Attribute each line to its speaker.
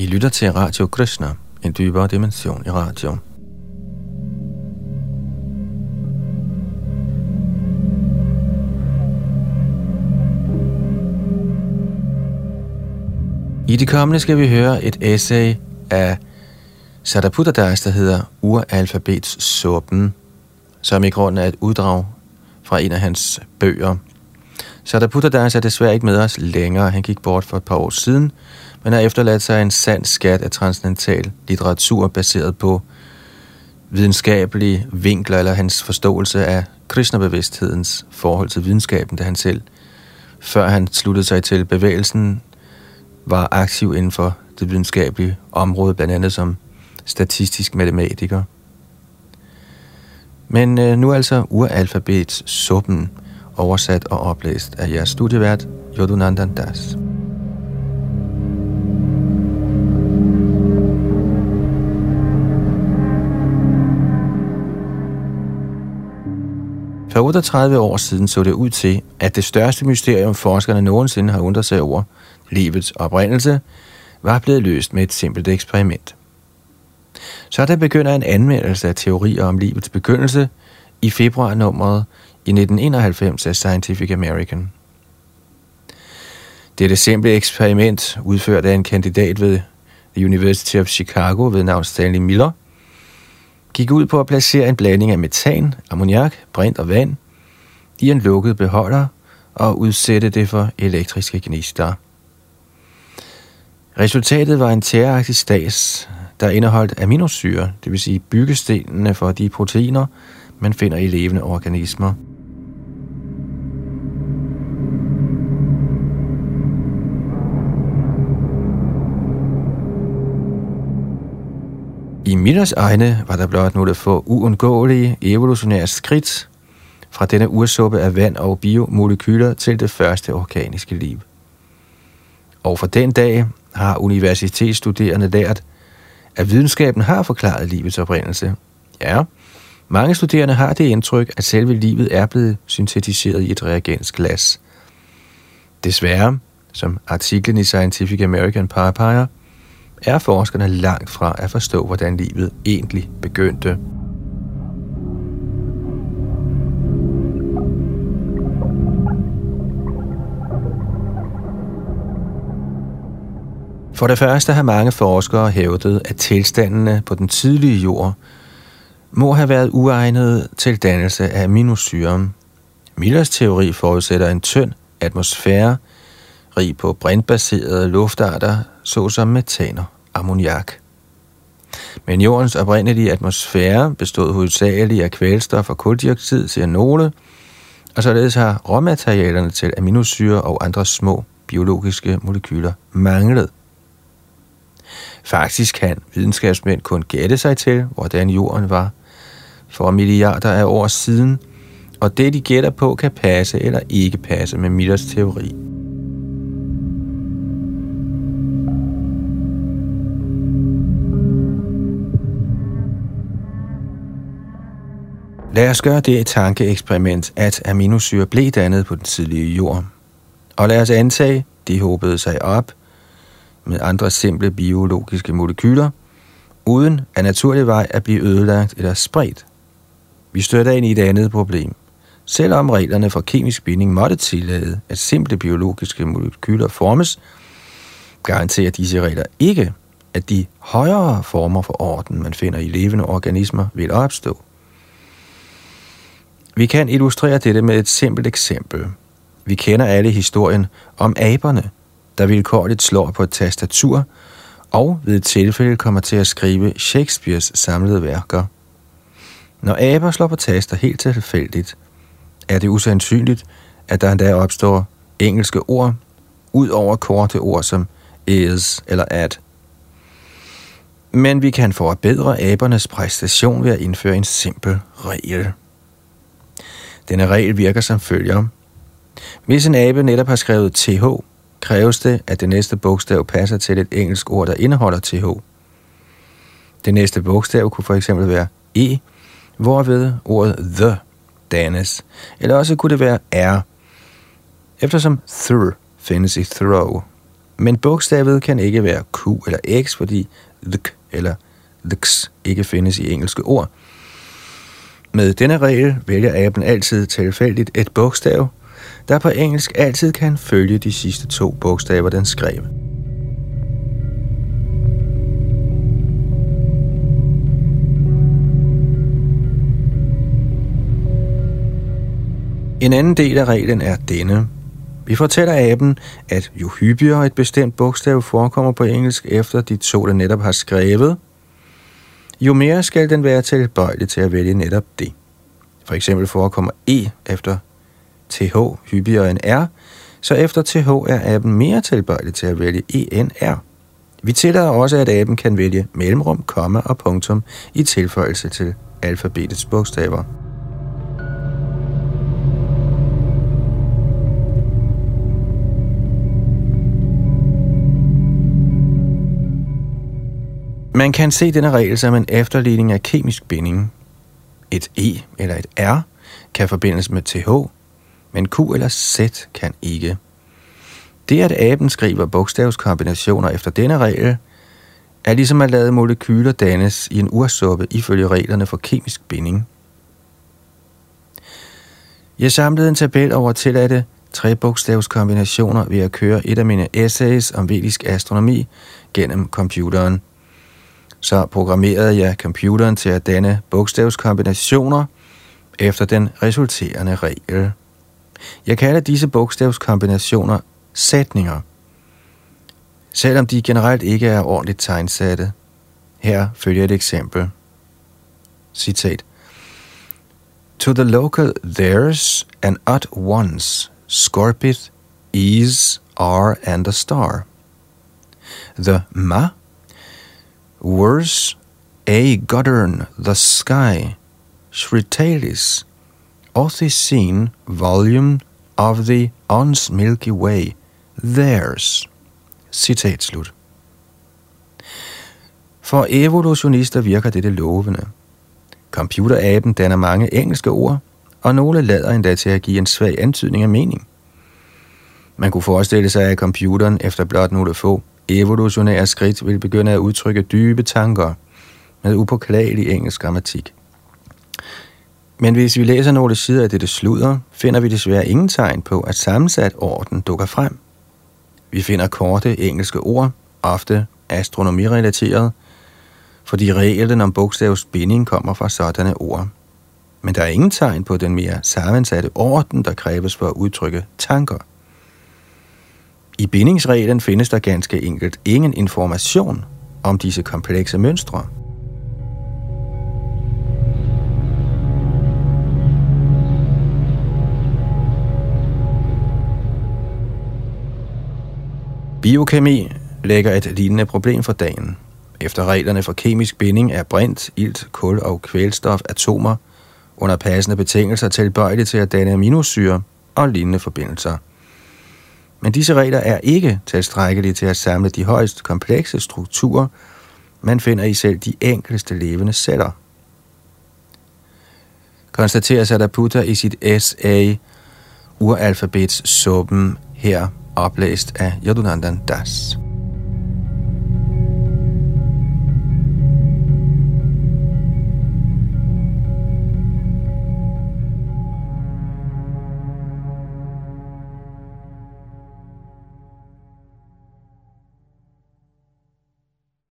Speaker 1: I lytter til Radio Krishna, en dybere dimension i radio. I det kommende skal vi høre et essay af Das, der hedder Uralfabets Suppen, som i grunden er et uddrag fra en af hans bøger. Das er desværre ikke med os længere. Han gik bort for et par år siden, men har efterladt sig en sand skat af transcendental litteratur baseret på videnskabelige vinkler eller hans forståelse af kristnebevidsthedens forhold til videnskaben, da han selv, før han sluttede sig til bevægelsen, var aktiv inden for det videnskabelige område, blandt andet som statistisk matematiker. Men øh, nu altså uralfabets suppen, oversat og oplæst af jeres studievært, Yodunandan Das. For 38 år siden så det ud til, at det største mysterium, forskerne nogensinde har undret sig over, livets oprindelse, var blevet løst med et simpelt eksperiment. Så der begynder en anmeldelse af teorier om livets begyndelse i februarnummeret i 1991 af Scientific American. Dette simple eksperiment, udført af en kandidat ved The University of Chicago ved navn Stanley Miller, gik ud på at placere en blanding af metan, ammoniak, brint og vand i en lukket beholder og udsætte det for elektriske gnister. Resultatet var en tæreagtig stas, der indeholdt aminosyre, det vil sige byggestenene for de proteiner, man finder i levende organismer. I Millers egne var der blot nogle få uundgåelige evolutionære skridt fra denne ursuppe af vand og biomolekyler til det første organiske liv. Og fra den dag har universitetsstuderende lært, at videnskaben har forklaret livets oprindelse. Ja, mange studerende har det indtryk, at selve livet er blevet syntetiseret i et reagensglas. Desværre, som artiklen i Scientific American påpeger, er forskerne langt fra at forstå, hvordan livet egentlig begyndte. For det første har mange forskere hævdet, at tilstandene på den tidlige jord må have været uegnet til dannelse af aminosyren. Millers teori forudsætter en tynd atmosfære, rig på brintbaserede luftarter, såsom metan og ammoniak. Men jordens oprindelige atmosfære bestod hovedsageligt af kvælstof og koldioxid, siger nogle, og således har råmaterialerne til aminosyre og andre små biologiske molekyler manglet. Faktisk kan videnskabsmænd kun gætte sig til, hvordan jorden var for milliarder af år siden, og det de gætter på kan passe eller ikke passe med Millers teori. Lad os gøre det tankeeksperiment, at aminosyre blev dannet på den tidlige jord. Og lad os antage, de håbede sig op med andre simple biologiske molekyler, uden af naturlig vej at blive ødelagt eller spredt. Vi støtter ind i et andet problem. Selvom reglerne for kemisk binding måtte tillade, at simple biologiske molekyler formes, garanterer disse regler ikke, at de højere former for orden, man finder i levende organismer, vil opstå. Vi kan illustrere dette med et simpelt eksempel. Vi kender alle historien om aberne, der vilkårligt slår på et tastatur, og ved et tilfælde kommer til at skrive Shakespeares samlede værker. Når aber slår på taster helt tilfældigt, er det usandsynligt, at der endda opstår engelske ord, ud over korte ord som is eller at. Men vi kan forbedre abernes præstation ved at indføre en simpel regel. Denne regel virker som følger. Hvis en abe netop har skrevet th, kræves det, at det næste bogstav passer til et engelsk ord, der indeholder th. Det næste bogstav kunne for eksempel være e, hvorved ordet the dannes, eller også kunne det være r, eftersom thr findes i throw. Men bogstavet kan ikke være Q eller X, fordi th eller thx ikke findes i engelske ord. Med denne regel vælger aben altid tilfældigt et bogstav, der på engelsk altid kan følge de sidste to bogstaver, den skrev. En anden del af reglen er denne. Vi fortæller aben, at jo hyppigere et bestemt bogstav forekommer på engelsk efter de to, der netop har skrevet, jo mere skal den være tilbøjelig til at vælge netop det. For eksempel forekommer E efter TH hyppigere end R, så efter TH er aben mere tilbøjelig til at vælge E end R. Vi tillader også, at aben kan vælge mellemrum, komma og punktum i tilføjelse til alfabetets bogstaver. Man kan se denne regel som en efterligning af kemisk binding. Et E eller et R kan forbindes med TH, men Q eller Z kan ikke. Det, at aben skriver bogstavskombinationer efter denne regel, er ligesom at lade molekyler dannes i en ursuppe ifølge reglerne for kemisk binding. Jeg samlede en tabel over tilladte tre bogstavskombinationer ved at køre et af mine essays om vedisk astronomi gennem computeren – så programmerede jeg computeren til at danne bogstavskombinationer efter den resulterende regel. Jeg kalder disse bogstavskombinationer sætninger, selvom de generelt ikke er ordentligt tegnsatte. Her følger et eksempel. Citat. To the local there's an odd ones, scorpith, is, are and a star. The ma Worse, a govern the sky, Shritalis, scene volume of the ons Milky Way, theirs. Citat slut. For evolutionister virker dette lovende. Computeraben danner mange engelske ord, og nogle lader endda til at give en svag antydning af mening. Man kunne forestille sig, at computeren efter blot nogle få evolutionære skridt vil begynde at udtrykke dybe tanker med upåklagelig engelsk grammatik. Men hvis vi læser nogle sider af dette sludder, finder vi desværre ingen tegn på, at sammensat orden dukker frem. Vi finder korte engelske ord, ofte astronomirelateret, fordi reglen om bogstavsbinding kommer fra sådanne ord. Men der er ingen tegn på den mere sammensatte orden, der kræves for at udtrykke tanker. I bindingsreglen findes der ganske enkelt ingen information om disse komplekse mønstre. Biokemi lægger et lignende problem for dagen. Efter reglerne for kemisk binding er brint, ilt, kul og kvælstof atomer under passende betingelser tilbøjelige til at danne aminosyre og lignende forbindelser – men disse regler er ikke tilstrækkelige til at samle de højst komplekse strukturer, man finder i selv de enkleste levende celler. Konstaterer Sadaputta i sit essay Uralfabets suppen her oplæst af Yadunandan Das.